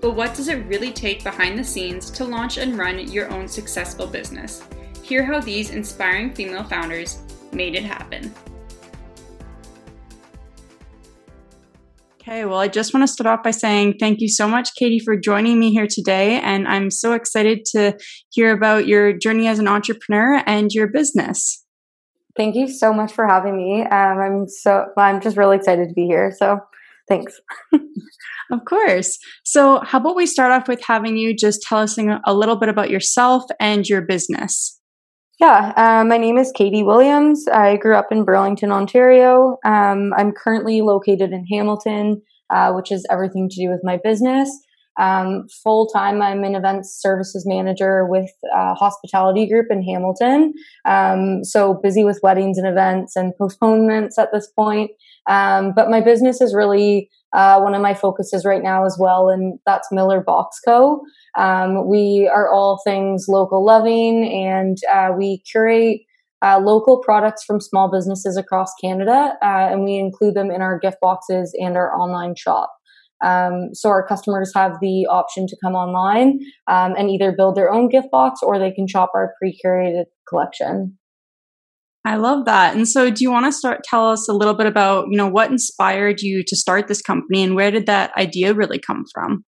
but what does it really take behind the scenes to launch and run your own successful business? Hear how these inspiring female founders made it happen. Okay, well, I just want to start off by saying thank you so much, Katie, for joining me here today. And I'm so excited to hear about your journey as an entrepreneur and your business. Thank you so much for having me. Um, I'm so I'm just really excited to be here. So thanks. Of course. So, how about we start off with having you just tell us a little bit about yourself and your business? Yeah, um, my name is Katie Williams. I grew up in Burlington, Ontario. Um, I'm currently located in Hamilton, uh, which is everything to do with my business. Um, Full time, I'm an events services manager with a hospitality group in Hamilton. Um, so busy with weddings and events and postponements at this point. Um, but my business is really uh, one of my focuses right now as well, and that's Miller Box Co. Um, we are all things local loving, and uh, we curate uh, local products from small businesses across Canada, uh, and we include them in our gift boxes and our online shop. Um, so our customers have the option to come online um, and either build their own gift box or they can shop our pre-curated collection. I love that. And so, do you want to start tell us a little bit about you know what inspired you to start this company and where did that idea really come from?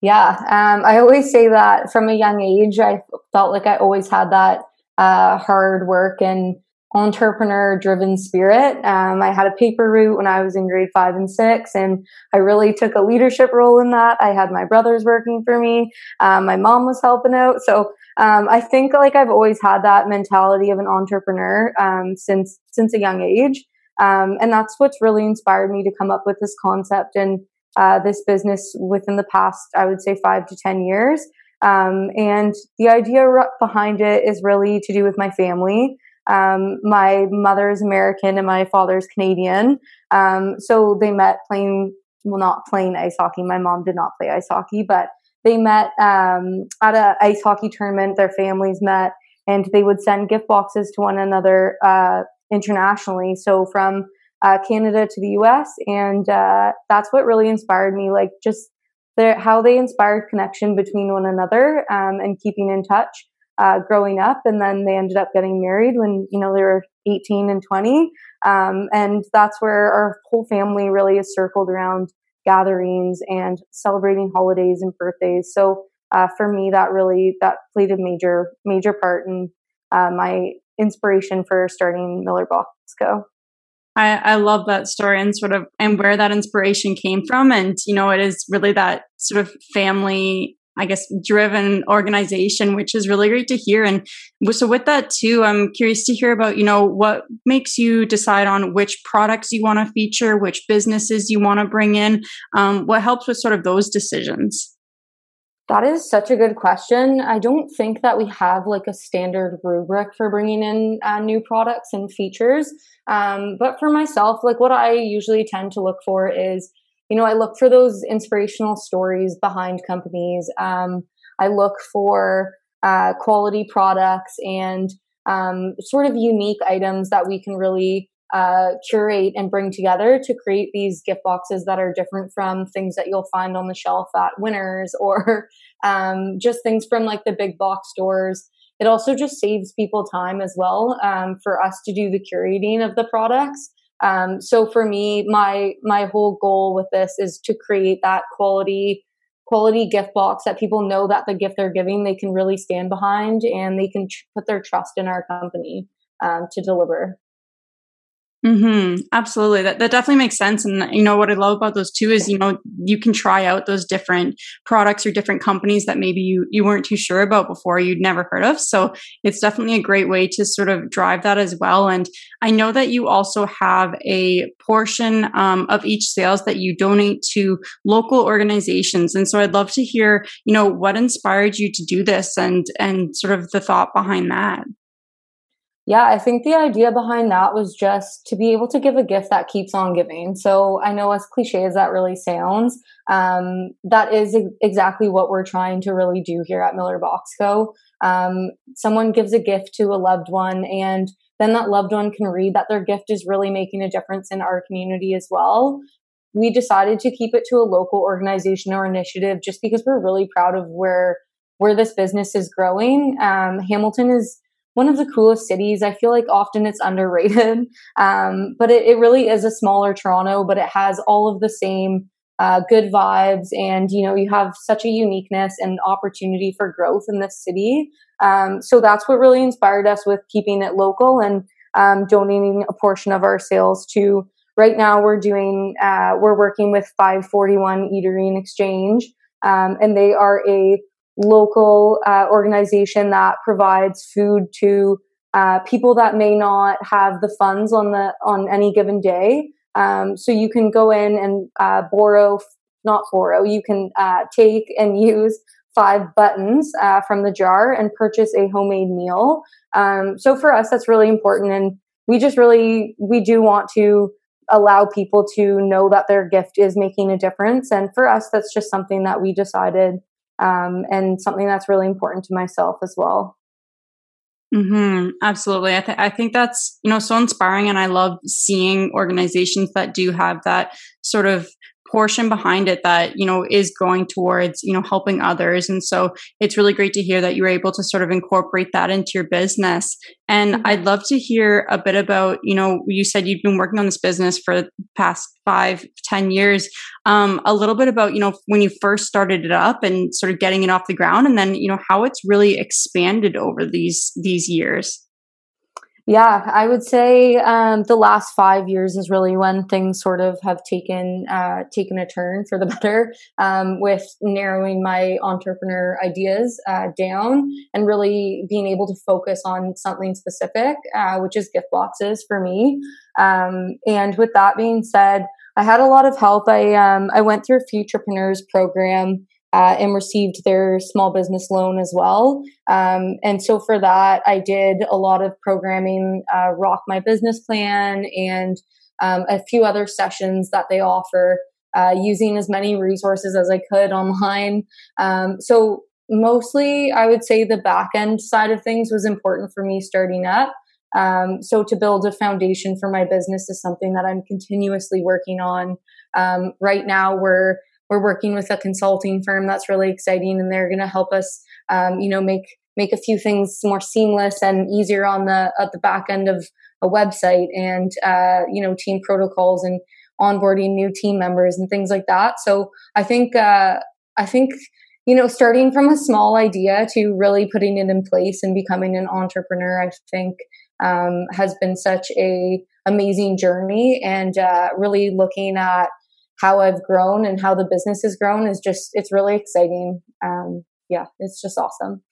Yeah, um, I always say that from a young age, I felt like I always had that uh, hard work and entrepreneur driven spirit. Um, I had a paper route when I was in grade five and six, and I really took a leadership role in that. I had my brothers working for me, um, my mom was helping out. So um, I think like I've always had that mentality of an entrepreneur um, since since a young age, um, and that's what's really inspired me to come up with this concept and uh, this business within the past, I would say, five to ten years. Um, and the idea behind it is really to do with my family. Um, my mother is American and my father is Canadian. Um, so they met playing, well, not playing ice hockey. My mom did not play ice hockey, but they met um, at a ice hockey tournament. Their families met, and they would send gift boxes to one another uh, internationally. So from uh, Canada to the U.S., and uh, that's what really inspired me. Like just how they inspired connection between one another um, and keeping in touch uh, growing up, and then they ended up getting married when you know they were 18 and 20, um, and that's where our whole family really is circled around gatherings and celebrating holidays and birthdays. So uh, for me, that really that played a major major part in uh, my inspiration for starting Miller Box Co. I, I love that story and sort of and where that inspiration came from. And, you know, it is really that sort of family I guess, driven organization, which is really great to hear. And so, with that too, I'm curious to hear about, you know, what makes you decide on which products you want to feature, which businesses you want to bring in. Um, what helps with sort of those decisions? That is such a good question. I don't think that we have like a standard rubric for bringing in uh, new products and features. Um, but for myself, like what I usually tend to look for is you know, I look for those inspirational stories behind companies. Um, I look for uh, quality products and um, sort of unique items that we can really uh, curate and bring together to create these gift boxes that are different from things that you'll find on the shelf at Winners or um, just things from like the big box stores. It also just saves people time as well um, for us to do the curating of the products. Um, so for me, my my whole goal with this is to create that quality quality gift box that people know that the gift they're giving they can really stand behind and they can tr- put their trust in our company um, to deliver. Mm-hmm. Absolutely. That, that definitely makes sense. And, you know, what I love about those too is, you know, you can try out those different products or different companies that maybe you, you weren't too sure about before you'd never heard of. So it's definitely a great way to sort of drive that as well. And I know that you also have a portion um, of each sales that you donate to local organizations. And so I'd love to hear, you know, what inspired you to do this and, and sort of the thought behind that yeah, I think the idea behind that was just to be able to give a gift that keeps on giving. So I know, as cliche as that really sounds, um, that is exactly what we're trying to really do here at Miller Box Co. Um, someone gives a gift to a loved one, and then that loved one can read that their gift is really making a difference in our community as well. We decided to keep it to a local organization or initiative just because we're really proud of where where this business is growing. Um, Hamilton is one of the coolest cities. I feel like often it's underrated, um, but it, it, really is a smaller Toronto, but it has all of the same uh, good vibes. And, you know, you have such a uniqueness and opportunity for growth in this city. Um, so that's what really inspired us with keeping it local and um, donating a portion of our sales to. Right now, we're doing, uh, we're working with 541 Eatery and Exchange, um, and they are a local uh, organization that provides food to uh, people that may not have the funds on the on any given day. Um, so you can go in and uh, borrow, not borrow, you can uh, take and use five buttons uh, from the jar and purchase a homemade meal. Um, so for us, that's really important, and we just really we do want to allow people to know that their gift is making a difference. And for us, that's just something that we decided um, and something that's really important to myself as well. Mm-hmm, absolutely. I, th- I think that's, you know, so inspiring. And I love seeing organizations that do have that sort of portion behind it that you know is going towards you know helping others. And so it's really great to hear that you're able to sort of incorporate that into your business. And mm-hmm. i'd love to hear a bit about you know you said you've been working on this business for the past five ten years. Um, a little bit about you know when you first started it up and sort of getting it off the ground and then you know how it's really expanded over these these years yeah, I would say um, the last five years is really when things sort of have taken uh, taken a turn for the better, um, with narrowing my entrepreneur ideas uh, down and really being able to focus on something specific, uh, which is gift boxes for me. Um, and with that being said, I had a lot of help. I um, I went through a Futurpreneur's program uh, and received their small business loan as well. Um, and so for that, I did a lot of programming, uh, Rock My Business Plan, and um, a few other sessions that they offer, uh, using as many resources as I could online. Um, so mostly, I would say the back end side of things was important for me starting up. Um, so to build a foundation for my business is something that I'm continuously working on. Um, right now, we're we're working with a consulting firm that's really exciting and they're going to help us um, you know make make a few things more seamless and easier on the at the back end of a website and uh, you know team protocols and onboarding new team members and things like that. So i think uh, i think you know starting from a small idea to really putting it in place and becoming an entrepreneur i think um, has been such a amazing journey and uh, really looking at how I've grown and how the business has grown is just it's really exciting. Um, yeah, it's just awesome.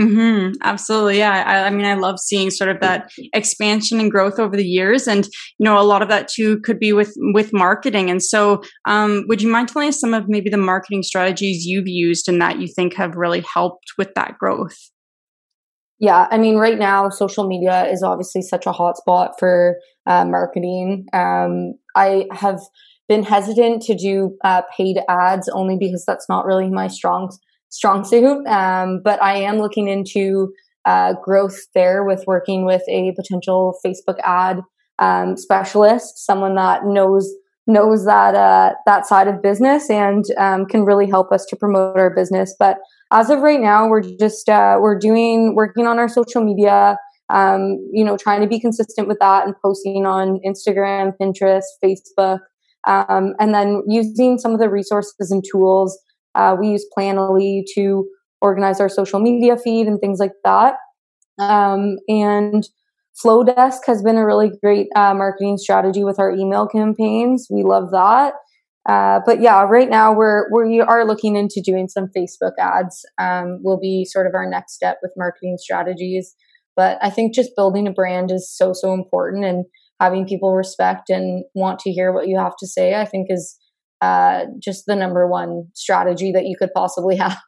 Mm-hmm, absolutely. Yeah. I, I, mean, I love seeing sort of that expansion and growth over the years. And, you know, a lot of that too could be with, with marketing. And so, um, would you mind telling us some of maybe the marketing strategies you've used and that you think have really helped with that growth? Yeah. I mean, right now, social media is obviously such a hot spot for uh, marketing. Um, I have been hesitant to do uh, paid ads only because that's not really my strong strong suit. Um, but I am looking into uh, growth there with working with a potential Facebook ad um, specialist, someone that knows knows that uh, that side of business and um, can really help us to promote our business. But as of right now, we're just uh, we're doing working on our social media. Um, you know, trying to be consistent with that and posting on Instagram, Pinterest, Facebook, um, and then using some of the resources and tools. Uh, we use Planoly to organize our social media feed and things like that. Um, and Flodesk has been a really great uh, marketing strategy with our email campaigns. We love that. Uh, but yeah, right now we're we are looking into doing some Facebook ads. Um, will be sort of our next step with marketing strategies. But I think just building a brand is so so important, and having people respect and want to hear what you have to say, I think is uh, just the number one strategy that you could possibly have.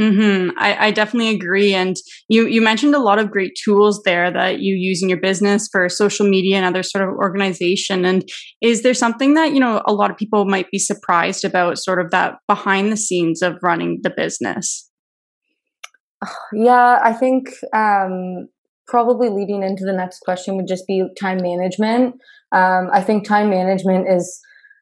Mm-hmm. I, I, definitely agree. And you, you mentioned a lot of great tools there that you use in your business for social media and other sort of organization. And is there something that, you know, a lot of people might be surprised about sort of that behind the scenes of running the business? Yeah, I think um, probably leading into the next question would just be time management. Um, I think time management is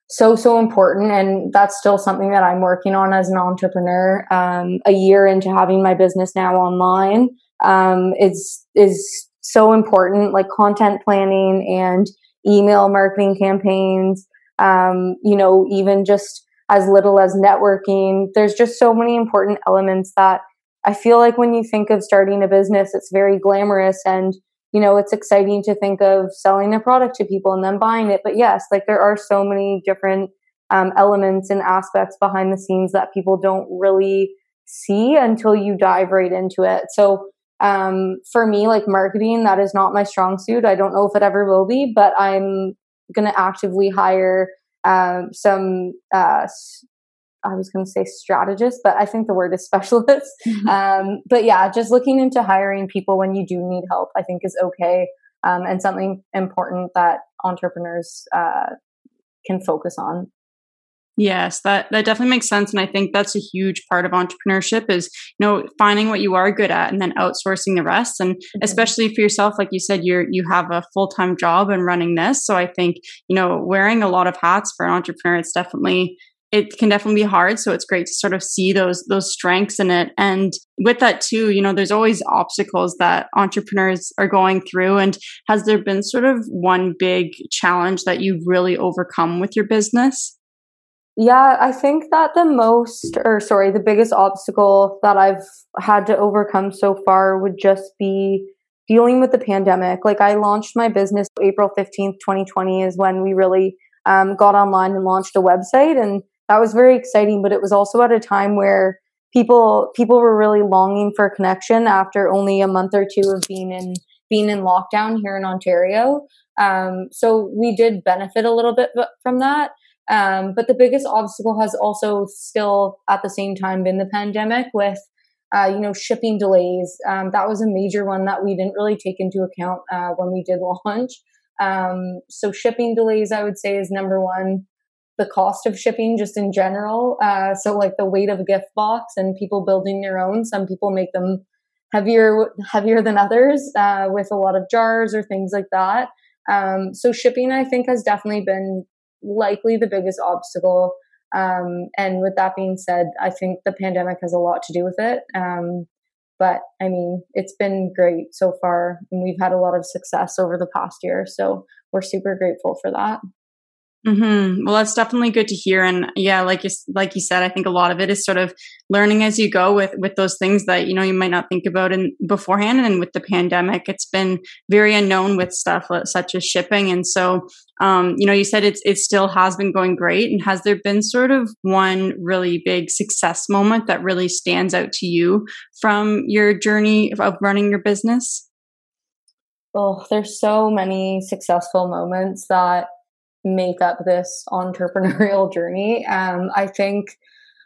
so so important and that's still something that i'm working on as an entrepreneur. Um, a year into having my business now online um, is is so important like content planning and email marketing campaigns. Um, you know even just as little as networking. There's just so many important elements that i feel like when you think of starting a business it's very glamorous and you know, it's exciting to think of selling a product to people and then buying it. But yes, like there are so many different um, elements and aspects behind the scenes that people don't really see until you dive right into it. So um, for me, like marketing, that is not my strong suit. I don't know if it ever will be, but I'm going to actively hire um, some uh, I was going to say strategist, but I think the word is specialist. Mm-hmm. Um, but yeah, just looking into hiring people when you do need help, I think is okay um, and something important that entrepreneurs uh, can focus on. Yes, that that definitely makes sense, and I think that's a huge part of entrepreneurship is you know finding what you are good at and then outsourcing the rest. And mm-hmm. especially for yourself, like you said, you're you have a full time job and running this, so I think you know wearing a lot of hats for an entrepreneur, it's definitely it can definitely be hard. So it's great to sort of see those those strengths in it. And with that too you know there's always obstacles that entrepreneurs are going through. And has there been sort of one big challenge that you've really overcome with your business? Yeah i think that the most or sorry the biggest obstacle that i've had to overcome so far would just be dealing with the pandemic. Like i launched my business april 15th 2020 is when we really um, got online and launched a website. And that was very exciting, but it was also at a time where people people were really longing for connection after only a month or two of being in being in lockdown here in Ontario. Um, so we did benefit a little bit from that. Um, but the biggest obstacle has also still at the same time been the pandemic with uh, you know shipping delays. Um, that was a major one that we didn't really take into account uh, when we did launch. Um, so shipping delays, I would say, is number one the cost of shipping just in general. Uh, so like the weight of a gift box and people building their own. Some people make them heavier heavier than others uh, with a lot of jars or things like that. Um, so shipping, I think, has definitely been likely the biggest obstacle. Um, and with that being said, I think the pandemic has a lot to do with it. Um, but I mean, it's been great so far, and we've had a lot of success over the past year. So we're super grateful for that. Mm-hmm. Well, that's definitely good to hear, and yeah, like you like you said, I think a lot of it is sort of learning as you go with with those things that you know you might not think about in beforehand. And with the pandemic, it's been very unknown with stuff such as shipping, and so um, you know, you said it's it still has been going great. And has there been sort of one really big success moment that really stands out to you from your journey of running your business? Oh, there's so many successful moments that make up this entrepreneurial journey. Um, I think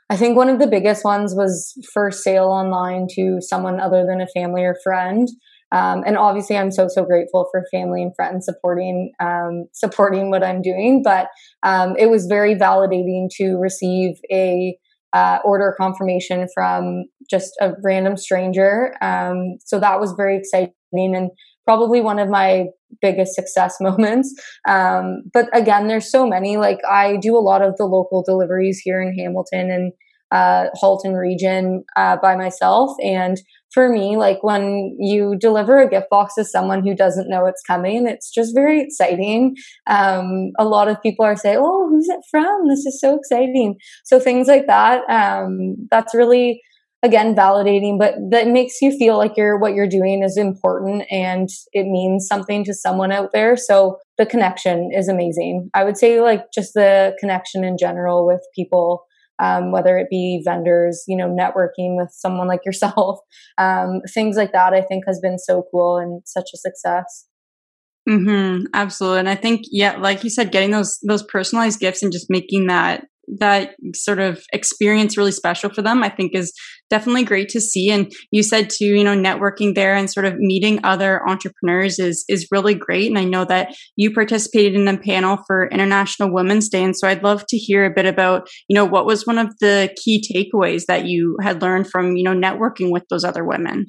I think one of the biggest ones was first sale online to someone other than a family or friend. Um, and obviously, I'm so so grateful for family and friends supporting um, supporting what I'm doing. But um, it was very validating to receive a uh, order confirmation from just a random stranger. Um, so that was very exciting and probably one of my biggest success moments. Um, but again, there's so many. Like I do a lot of the local deliveries here in Hamilton and uh, Halton region uh, by myself. And for me, like when you deliver a gift box to someone who doesn't know it's coming, it's just very exciting. Um, a lot of people are saying, "Oh, who's it from? This is so exciting." So things like that. Um, that's really again validating but that makes you feel like you're what you're doing is important and it means something to someone out there. So the connection is amazing. I would say like just the connection in general with people um, whether it be vendors you know networking with someone like yourself um, things like that i think has been so cool and such a success. Mm-hmm, absolutely. And I think, yeah, like you said, getting those those personalized gifts and just making that that sort of experience really special for them, I think is definitely great to see. And you said too, you know, networking there and sort of meeting other entrepreneurs is is really great. And I know that you participated in a panel for International Women's Day. And so I'd love to hear a bit about, you know, what was one of the key takeaways that you had learned from, you know, networking with those other women?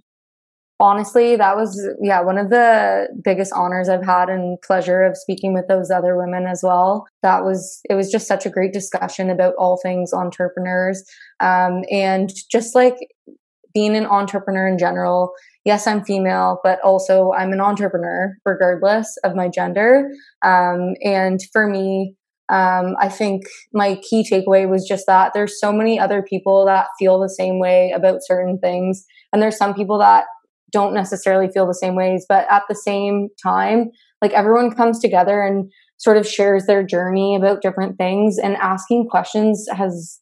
Honestly that was yeah one of the biggest honors i've had and pleasure of speaking with those other women as well. That was it was just such a great discussion about all things entrepreneurs. Um, and just like being an entrepreneur in general yes i'm female but also i'm an entrepreneur regardless of my gender. Um, and for me um, I think my key takeaway was just that there's so many other people that feel the same way about certain things. And there's some people that don't necessarily feel the same ways, but at the same time, like everyone comes together and sort of shares their journey about different things and asking questions has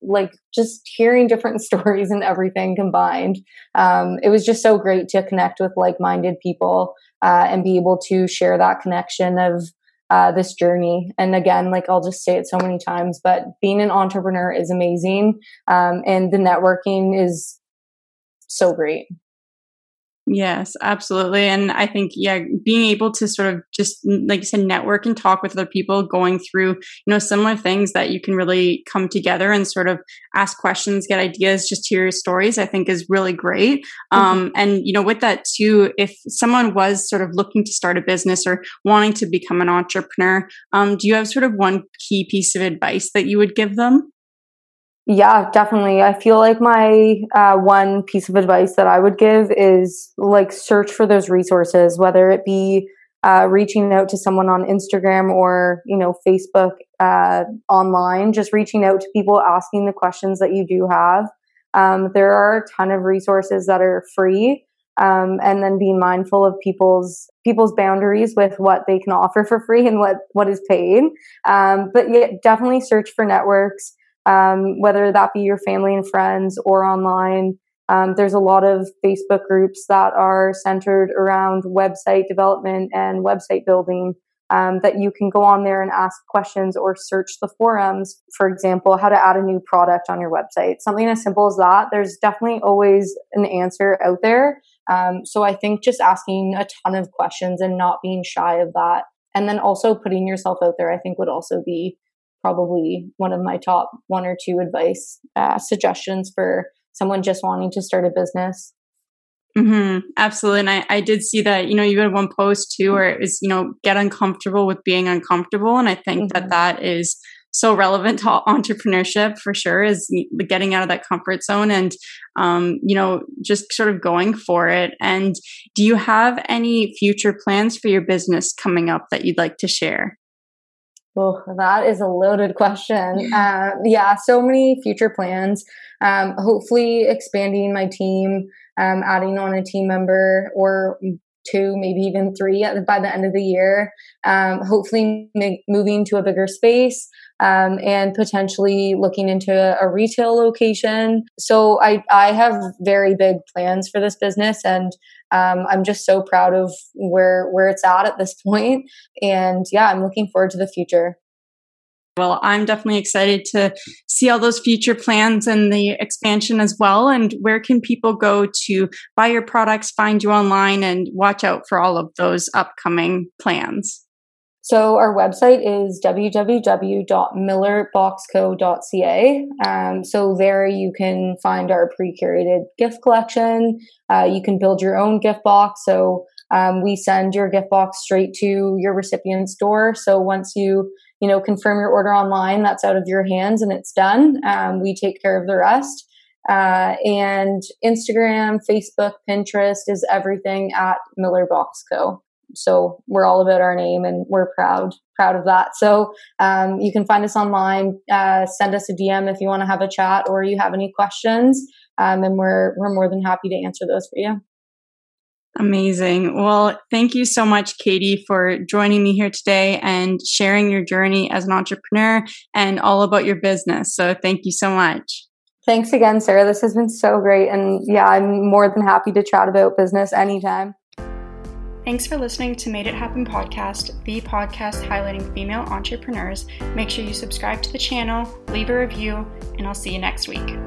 like just hearing different stories and everything combined. Um, it was just so great to connect with like minded people uh, and be able to share that connection of uh, this journey. And again, like I'll just say it so many times, but being an entrepreneur is amazing. Um, and the networking is so great. Yes, absolutely. And I think, yeah, being able to sort of just, like you said, network and talk with other people going through, you know, similar things that you can really come together and sort of ask questions, get ideas, just hear stories, I think is really great. Mm-hmm. Um, and, you know, with that too, if someone was sort of looking to start a business or wanting to become an entrepreneur, um, do you have sort of one key piece of advice that you would give them? Yeah, definitely. I feel like my uh, one piece of advice that I would give is like search for those resources, whether it be uh, reaching out to someone on Instagram or you know Facebook uh, online, just reaching out to people, asking the questions that you do have. Um, there are a ton of resources that are free, um, and then being mindful of people's people's boundaries with what they can offer for free and what what is paid. Um, but yeah, definitely search for networks um, whether that be your family and friends or online. Um, there's a lot of Facebook groups that are centered around website development and website building um, that you can go on there and ask questions or search the forums. For example, how to add a new product on your website. Something as simple as that. There's definitely always an answer out there. Um, so I think just asking a ton of questions and not being shy of that. And then also putting yourself out there, I think would also be probably one of my top one or two advice uh, suggestions for someone just wanting to start a business. Mm-hmm. Absolutely. And I, I did see that, you know, you had one post too where it was, you know, get uncomfortable with being uncomfortable. And I think mm-hmm. that that is so relevant to entrepreneurship for sure is getting out of that comfort zone and, um, you know, just sort of going for it. And do you have any future plans for your business coming up that you'd like to share? Oh, that is a loaded question. Uh, yeah, so many future plans. Um, hopefully, expanding my team, um, adding on a team member or two, maybe even three by the end of the year. Um, hopefully, moving to a bigger space um, and potentially looking into a retail location. So I I have very big plans for this business, and um, I'm just so proud of where where it's at at this point. And yeah, I'm looking forward to the future. Well, I'm definitely excited to see all those future plans and the expansion as well. And where can people go to buy your products, find you online, and watch out for all of those upcoming plans? So our website is www.millerboxco.ca. Um, so there you can find our pre-curated gift collection. Uh, you can build your own gift box. So um, we send your gift box straight to your recipient's door. So once you you know confirm your order online, that's out of your hands and it's done. Um, we take care of the rest. Uh, and Instagram, Facebook, Pinterest is everything at Miller Box Co so we're all about our name and we're proud proud of that so um, you can find us online uh, send us a dm if you want to have a chat or you have any questions um, and we're we're more than happy to answer those for you. Amazing. Well, thank you so much, Katie, for joining me here today and sharing your journey as an entrepreneur and all about your business. So, thank you so much. Thanks again, Sarah. This has been so great. And yeah, I'm more than happy to chat about business anytime. Thanks for listening to Made It Happen podcast, the podcast highlighting female entrepreneurs. Make sure you subscribe to the channel, leave a review, and I'll see you next week.